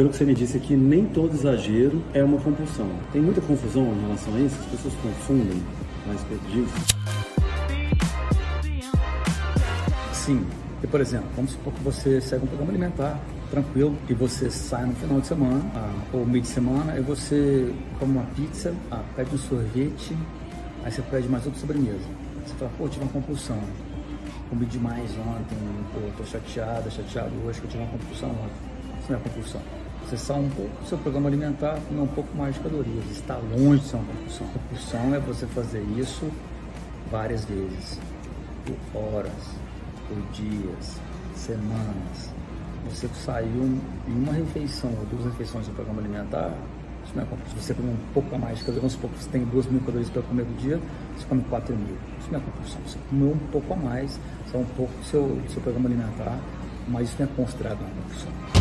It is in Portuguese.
pelo que você me disse aqui, nem todo exagero é uma compulsão. Tem muita confusão em relação a isso? As pessoas confundem a respeito disso? Sim. E, por exemplo, vamos supor que você segue um programa alimentar tranquilo e você sai no final de semana ah, ou meio de semana e você come uma pizza, ah, pede um sorvete, aí você pede mais outra sobremesa. Você fala, pô, tive uma compulsão. Comi demais ontem, pô, tô chateada, chateado hoje que eu tive uma compulsão ontem. Isso não é compulsão. Sai um pouco do seu programa alimentar, comer um pouco mais de calorias. Está longe de ser uma compulsão. Compulsão é você fazer isso várias vezes, por horas, por dias, semanas. Você saiu em uma refeição ou duas refeições do programa alimentar, isso não é compulsão. Se você comer um pouco a mais de calorias, vamos supor que você tem duas mil calorias para comer do dia, você come quatro mil. Isso não é compulsão. Você comeu um pouco a mais, só um pouco do seu, do seu programa alimentar, mas isso não é considerado uma compulsão.